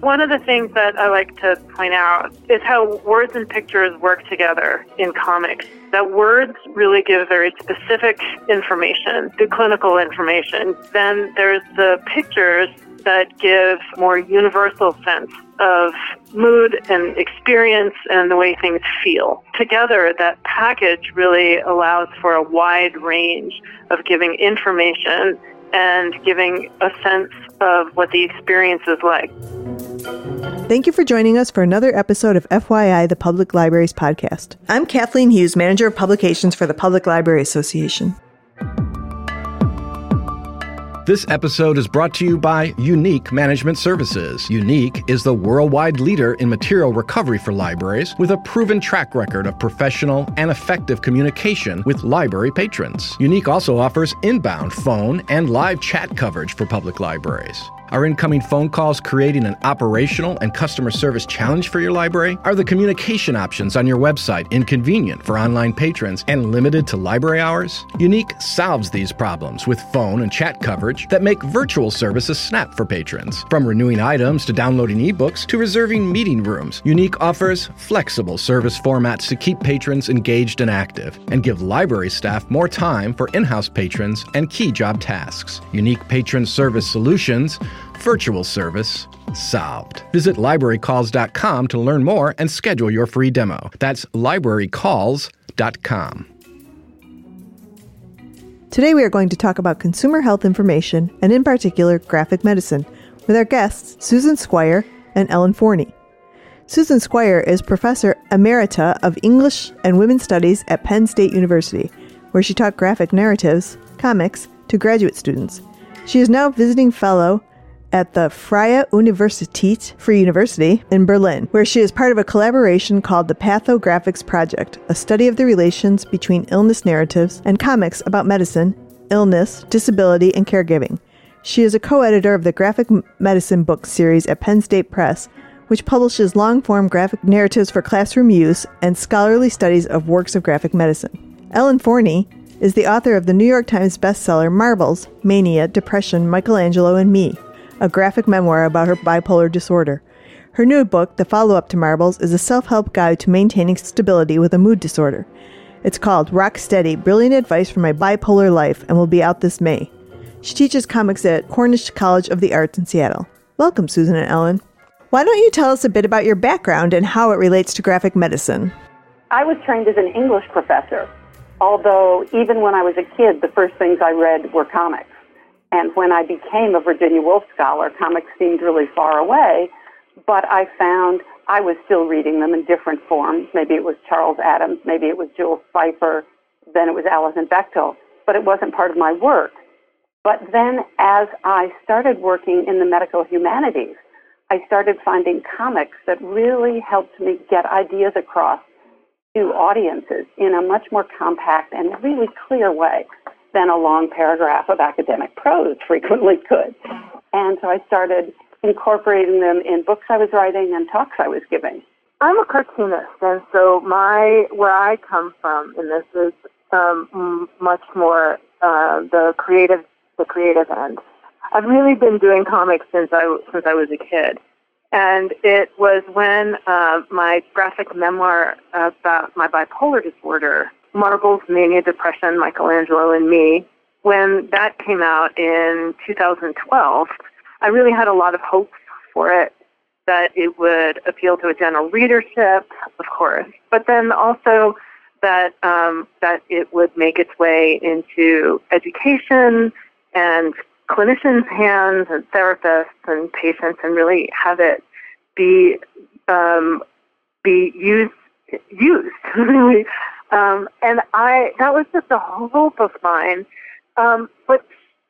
One of the things that I like to point out is how words and pictures work together in comics. That words really give very specific information, the clinical information. Then there's the pictures that give more universal sense of mood and experience and the way things feel. Together, that package really allows for a wide range of giving information and giving a sense of what the experience is like. Thank you for joining us for another episode of FYI, the Public Libraries Podcast. I'm Kathleen Hughes, Manager of Publications for the Public Library Association. This episode is brought to you by Unique Management Services. Unique is the worldwide leader in material recovery for libraries with a proven track record of professional and effective communication with library patrons. Unique also offers inbound phone and live chat coverage for public libraries. Are incoming phone calls creating an operational and customer service challenge for your library? Are the communication options on your website inconvenient for online patrons and limited to library hours? Unique solves these problems with phone and chat coverage that make virtual services snap for patrons. From renewing items to downloading ebooks to reserving meeting rooms, Unique offers flexible service formats to keep patrons engaged and active and give library staff more time for in house patrons and key job tasks. Unique patron service solutions virtual service solved. Visit librarycalls.com to learn more and schedule your free demo. That's librarycalls.com. Today we are going to talk about consumer health information and, in particular, graphic medicine with our guests Susan Squier and Ellen Forney. Susan Squier is Professor Emerita of English and Women's Studies at Penn State University, where she taught graphic narratives, comics, to graduate students. She is now visiting fellow at the Freie Universität Free University in Berlin, where she is part of a collaboration called the Pathographics Project, a study of the relations between illness narratives and comics about medicine, illness, disability, and caregiving. She is a co editor of the Graphic Medicine book series at Penn State Press, which publishes long form graphic narratives for classroom use and scholarly studies of works of graphic medicine. Ellen Forney is the author of the New York Times bestseller Marbles, Mania, Depression, Michelangelo, and Me, a graphic memoir about her bipolar disorder. Her new book, the follow up to Marbles, is a self help guide to maintaining stability with a mood disorder. It's called Rock Steady Brilliant Advice for My Bipolar Life and will be out this May. She teaches comics at Cornish College of the Arts in Seattle. Welcome, Susan and Ellen. Why don't you tell us a bit about your background and how it relates to graphic medicine? I was trained as an English professor, although even when I was a kid, the first things I read were comics. And when I became a Virginia Woolf scholar, comics seemed really far away, but I found I was still reading them in different forms. Maybe it was Charles Addams, maybe it was Jules Feiffer, then it was Alison Bechdel, but it wasn't part of my work. But then as I started working in the medical humanities, I started finding comics that really helped me get ideas across to audiences in a much more compact and really clear way than a long paragraph of academic prose frequently could. And so I started incorporating them in books I was writing and talks I was giving. I'm a cartoonist, and so my where I come from in this is um, much more uh, the creative the creative end. I've really been doing comics since I since I was a kid, and it was when uh, my graphic memoir about my bipolar disorder Marbles, Mania, Depression, Michelangelo, and Me, when that came out in 2012, I really had a lot of hopes for it that it would appeal to a general readership, of course, but then also that um, that it would make its way into education and clinicians' hands and therapists and patients, and really have it be um, be used used um, and I that was just a hope of mine. Um, but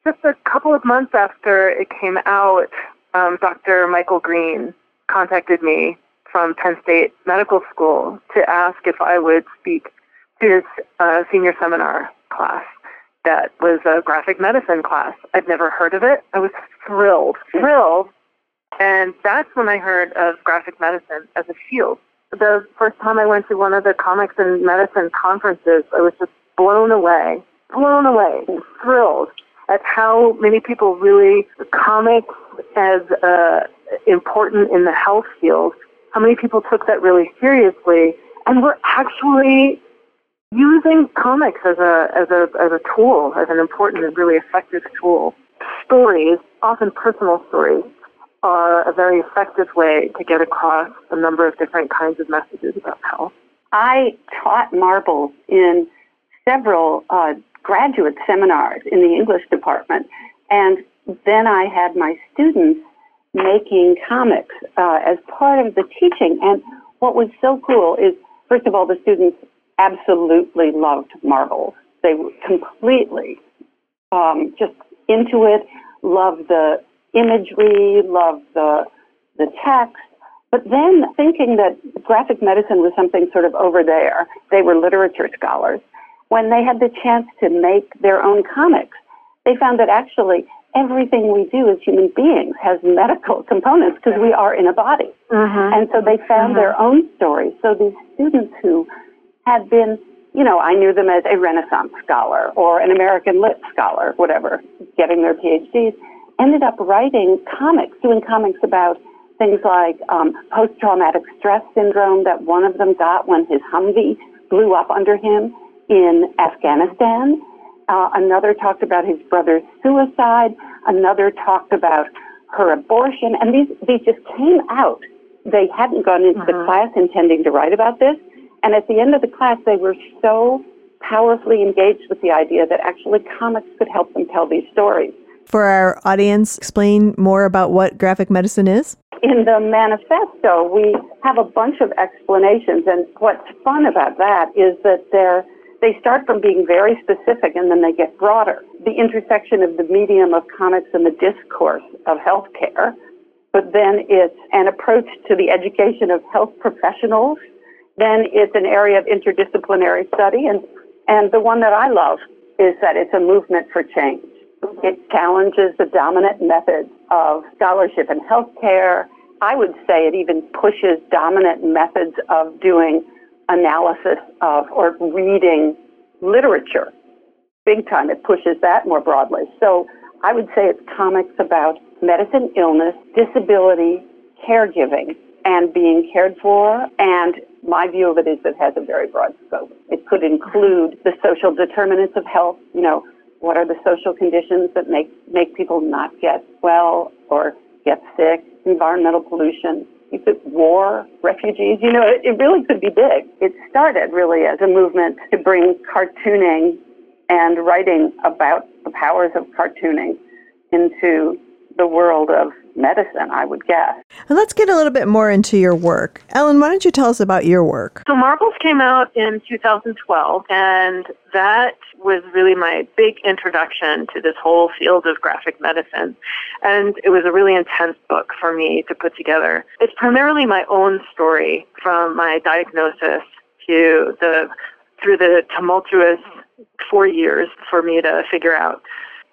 just a couple of months after it came out, um, Dr. Michael Green contacted me from Penn State Medical School to ask if I would speak to his uh, senior seminar class. That was a graphic medicine class. I'd never heard of it. I was thrilled, thrilled. And that's when I heard of graphic medicine as a field the first time I went to one of the comics and medicine conferences, I was just blown away, blown away, thrilled at how many people really comics as a important in the health field, how many people took that really seriously and were actually using comics as a as a as a tool, as an important and really effective tool. Stories, often personal stories, are a very effective way to get across a number of different kinds of messages about health. I taught marbles in several uh, graduate seminars in the English department, and then I had my students making comics uh, as part of the teaching. And what was so cool is, first of all, the students absolutely loved marbles. They were completely um, just into it, loved the imagery, loved the the text. But then thinking that graphic medicine was something sort of over there, they were literature scholars. When they had the chance to make their own comics, they found that actually everything we do as human beings has medical components because we are in a body. Mm-hmm. And so they found mm-hmm. their own stories. So these students who had been, you know, I knew them as a Renaissance scholar or an American Lit scholar, whatever, getting their PhDs, ended up writing comics, doing comics about things like um, post-traumatic stress syndrome that one of them got when his Humvee blew up under him in Afghanistan. Uh, another talked about his brother's suicide. Another talked about her abortion. And these, these just came out. They hadn't gone into the mm-hmm. class intending to write about this. And at the end of the class, they were so powerfully engaged with the idea that actually comics could help them tell these stories. For our audience, explain more about what graphic medicine is. In the manifesto, we have a bunch of explanations, and what's fun about that is that they're they start from being very specific and then they get broader. The intersection of the medium of comics and the discourse of healthcare, but then it's an approach to the education of health professionals then it's an area of interdisciplinary study. And, and the one that I love is that it's a movement for change. It challenges the dominant methods of scholarship in healthcare. I would say it even pushes dominant methods of doing analysis of or reading literature. Big time, it pushes that more broadly. So I would say it's comics about medicine, illness, disability, caregiving, and being cared for and my view of it is it has a very broad scope. It could include the social determinants of health, you know, what are the social conditions that make, make people not get well or get sick, environmental pollution, you could war, refugees, you know, it, it really could be big. It started really as a movement to bring cartooning and writing about the powers of cartooning into the world of medicine, I would guess. And let's get a little bit more into your work. Ellen, why don't you tell us about your work? So, Marbles came out in 2012, and that was really my big introduction to this whole field of graphic medicine. And it was a really intense book for me to put together. It's primarily my own story from my diagnosis to the through the tumultuous four years for me to figure out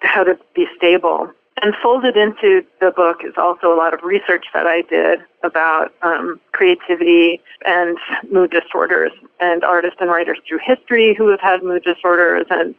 how to be stable and folded into the book is also a lot of research that I did about um, creativity and mood disorders and artists and writers through history who have had mood disorders and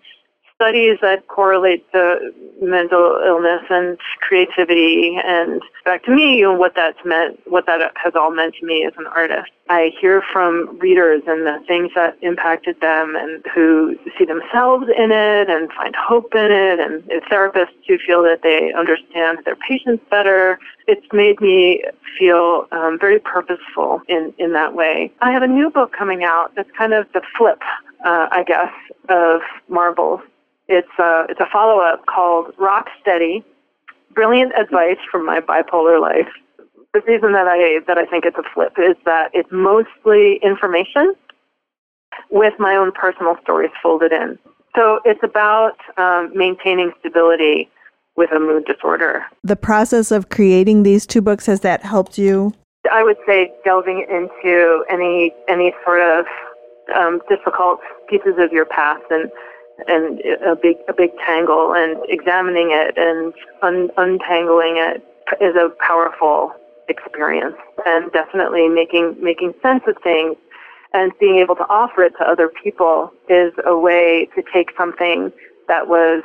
studies that correlate to mental illness and creativity and back to me what that's meant, what that has all meant to me as an artist. I hear from readers and the things that impacted them and who see themselves in it and find hope in it and therapists who feel that they understand their patients better. It's made me feel um, very purposeful in, in that way. I have a new book coming out that's kind of the flip, uh, I guess, of Marbles it's a, it's a follow-up called Rock Steady, Brilliant Advice from My Bipolar Life. The reason that I, that I think it's a flip is that it's mostly information with my own personal stories folded in. So it's about um, maintaining stability with a mood disorder. The process of creating these two books, has that helped you? I would say delving into any any sort of um, difficult pieces of your past and and a big a big tangle and examining it and un- untangling it is a powerful experience and definitely making making sense of things and being able to offer it to other people is a way to take something that was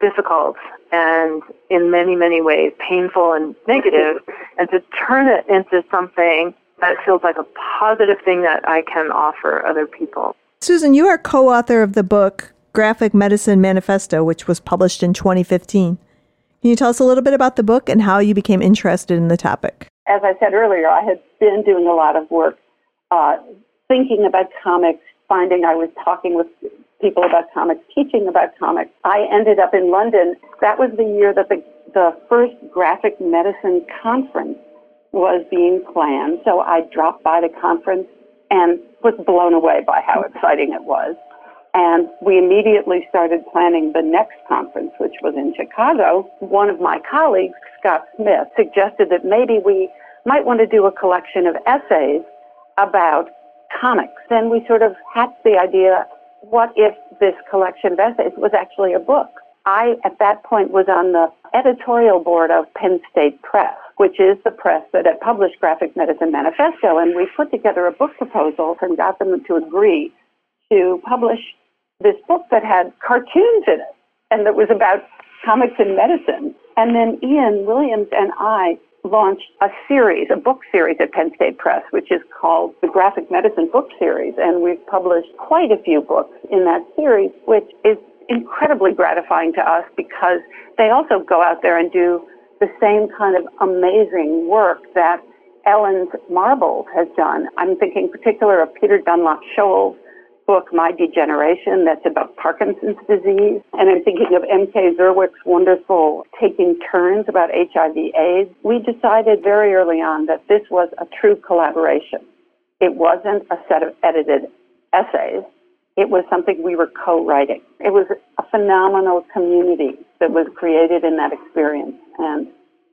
difficult and in many many ways painful and negative and to turn it into something that feels like a positive thing that I can offer other people. Susan, you are co author of the book Graphic Medicine Manifesto, which was published in 2015. Can you tell us a little bit about the book and how you became interested in the topic? As I said earlier, I had been doing a lot of work uh, thinking about comics, finding I was talking with people about comics, teaching about comics. I ended up in London. That was the year that the, the first graphic medicine conference was being planned. So I dropped by the conference and was blown away by how exciting it was. And we immediately started planning the next conference, which was in Chicago. One of my colleagues, Scott Smith, suggested that maybe we might want to do a collection of essays about comics. Then we sort of hatched the idea, what if this collection of essays was actually a book? I, at that point, was on the editorial board of Penn State Press, which is the press that had published Graphic Medicine Manifesto, and we put together a book proposal and got them to agree to publish this book that had cartoons in it and that was about comics and medicine. And then Ian Williams and I launched a series, a book series at Penn State Press, which is called the Graphic Medicine Book Series. And we've published quite a few books in that series, which is incredibly gratifying to us because they also go out there and do the same kind of amazing work that Ellen's Marbles has done. I'm thinking in particular of Peter Dunlop Scholl's book, My Degeneration, that's about Parkinson's disease. And I'm thinking of M.K. Czerwiec's wonderful Taking Turns about HIV AIDS. We decided very early on that this was a true collaboration. It wasn't a set of edited essays. It was something we were co-writing. It was a phenomenal community that was created in that experience. And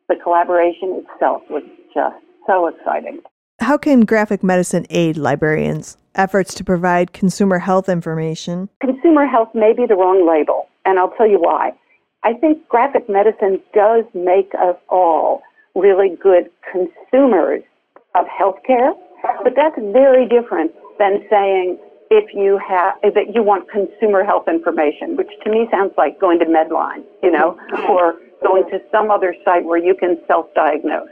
the collaboration itself was just so exciting. How can graphic medicine aid librarians' efforts to provide consumer health information? Consumer health may be the wrong label, and I'll tell you why. I think graphic medicine does make us all really good consumers of healthcare, but that's very different than saying if you have that you want consumer health information, which to me sounds like going to Medline, you know, mm-hmm. or going to some other site where you can self-diagnose.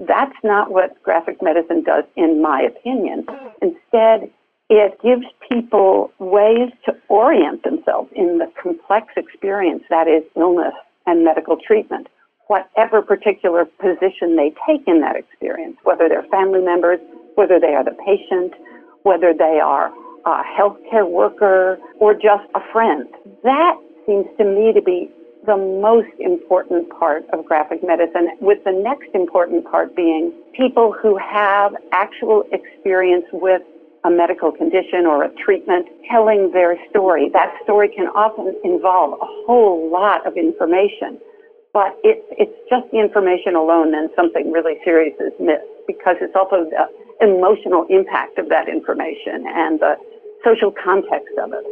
That's not what graphic medicine does, in my opinion. Instead, it gives people ways to orient themselves in the complex experience that is illness and medical treatment, whatever particular position they take in that experience, whether they're family members, whether they are the patient, whether they are a healthcare worker, or just a friend. That seems to me to be the most important part of graphic medicine, with the next important part being people who have actual experience with a medical condition or a treatment telling their story. That story can often involve a whole lot of information, but it, it's just the information alone, then something really serious is missed because it's also the emotional impact of that information and the social context of it.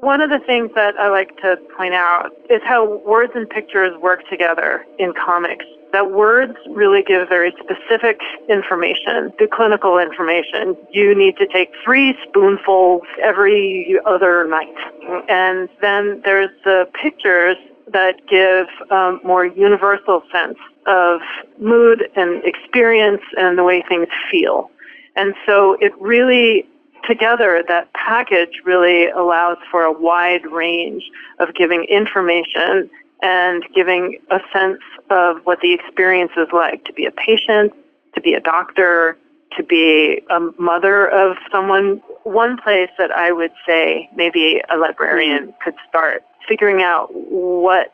One of the things that I like to point out is how words and pictures work together in comics. That words really give very specific information, the clinical information. You need to take three spoonfuls every other night. And then there's the pictures that give um, more universal sense of mood and experience and the way things feel. And so it really together, that package really allows for a wide range of giving information and giving a sense of what the experience is like to be a patient, to be a doctor, to be a mother of someone. One place that I would say maybe a librarian mm-hmm. could start figuring out what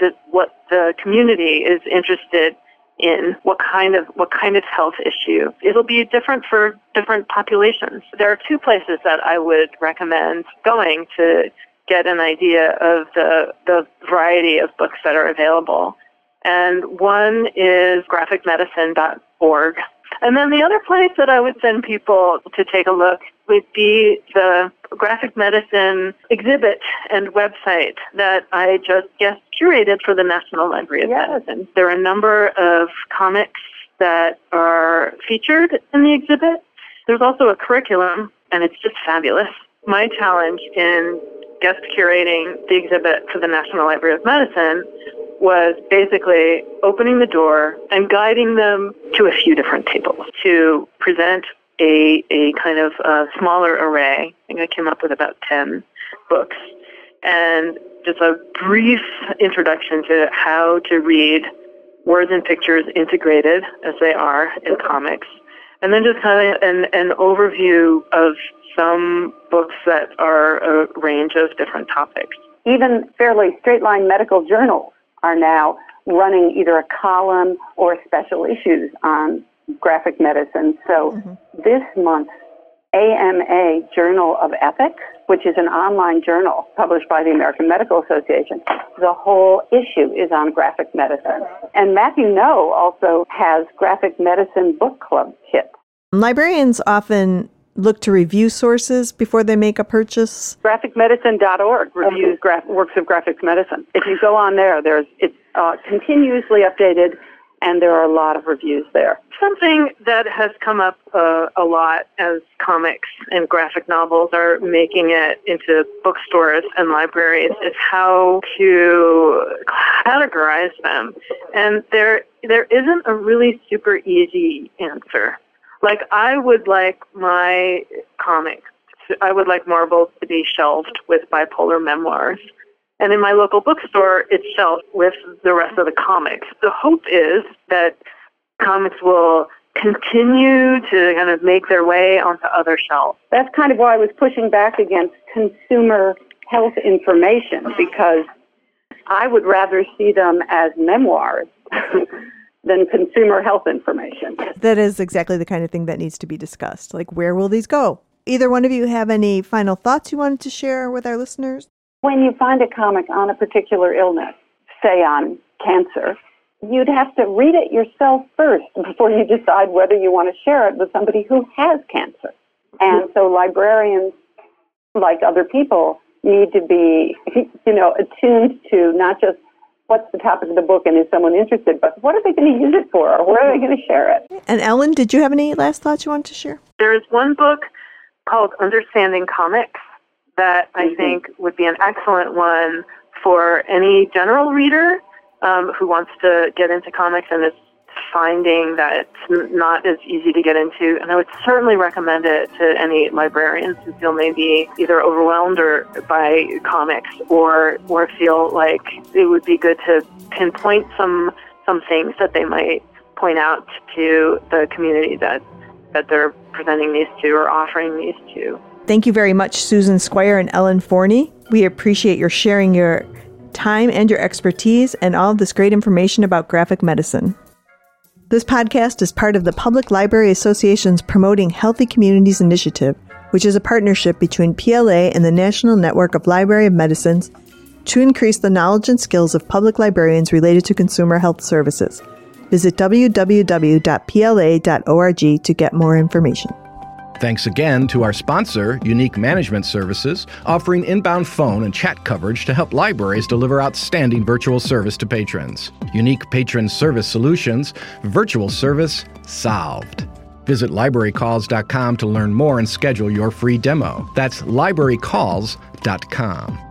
the, what the community is interested in what kind of what kind of health issue. It'll be different for different populations. There are two places that I would recommend going to get an idea of the the variety of books that are available. And one is graphicmedicine.org. And then the other place that I would send people to take a look would be the graphic medicine exhibit and website that I just guest curated for the National Library of yes. Medicine. There are a number of comics that are featured in the exhibit. There's also a curriculum, and it's just fabulous. My challenge in guest curating the exhibit for the National Library of Medicine was basically opening the door and guiding them to a few different tables to present a, a kind of uh, smaller array. I think I came up with about 10 books. And just a brief introduction to how to read words and pictures integrated as they are in comics. And then just kind of an, an overview of some books that are a range of different topics. Even fairly straight line medical journals are now running either a column or special issues on graphic medicine. So mm-hmm. this month's AMA Journal of Ethics, which is an online journal published by the American Medical Association, the whole issue is on graphic medicine. And Matthew Noe also has graphic medicine book club kits. Librarians often look to review sources before they make a purchase? Graphicmedicine.org reviews works of graphic medicine. If you go on there, there's it's uh, continuously updated, and there are a lot of reviews there. Something that has come up uh, a lot as comics and graphic novels are making it into bookstores and libraries is how to categorize them, and there there isn't a really super easy answer. Like I would like my comics I would like Marbles to be shelved with bipolar memoirs. And in my local bookstore, it's shelved with the rest of the comics. The hope is that comics will continue to kind of make their way onto other shelves. That's kind of why I was pushing back against consumer health information because I would rather see them as memoirs than consumer health information. That is exactly the kind of thing that needs to be discussed. Like, where will these go? Either one of you have any final thoughts you wanted to share with our listeners? When you find a comic on a particular illness, say on cancer, you'd have to read it yourself first before you decide whether you want to share it with somebody who has cancer. And so librarians, like other people, need to be, you know, attuned to not just what's the topic of the book and is someone interested, but what are they going to use it for or where are they going to share it? And Ellen, did you have any last thoughts you wanted to share? There is one book called Understanding Comics that I mm-hmm. think would be an excellent one for any general reader um, who wants to get into comics and is finding that it's not as easy to get into. And I would certainly recommend it to any librarians who feel maybe either overwhelmed or by comics or or feel like it would be good to pinpoint some some things that they might point out to the community that that they're presenting these to or offering these to. Thank you very much, Susan Squier and Ellen Forney. We appreciate your sharing your time and your expertise and all of this great information about graphic medicine. This podcast is part of the Public Library Association's Promoting Healthy Communities initiative, which is a partnership between PLA and the National Network of Library of Medicines to increase the knowledge and skills of public librarians related to consumer health services. Visit www.pla.org to get more information. Thanks again to our sponsor, Unique Management Services, offering inbound phone and chat coverage to help libraries deliver outstanding virtual service to patrons. Unique Patron Service Solutions, virtual service solved. Visit librarycalls.com to learn more and schedule your free demo. That's librarycalls.com.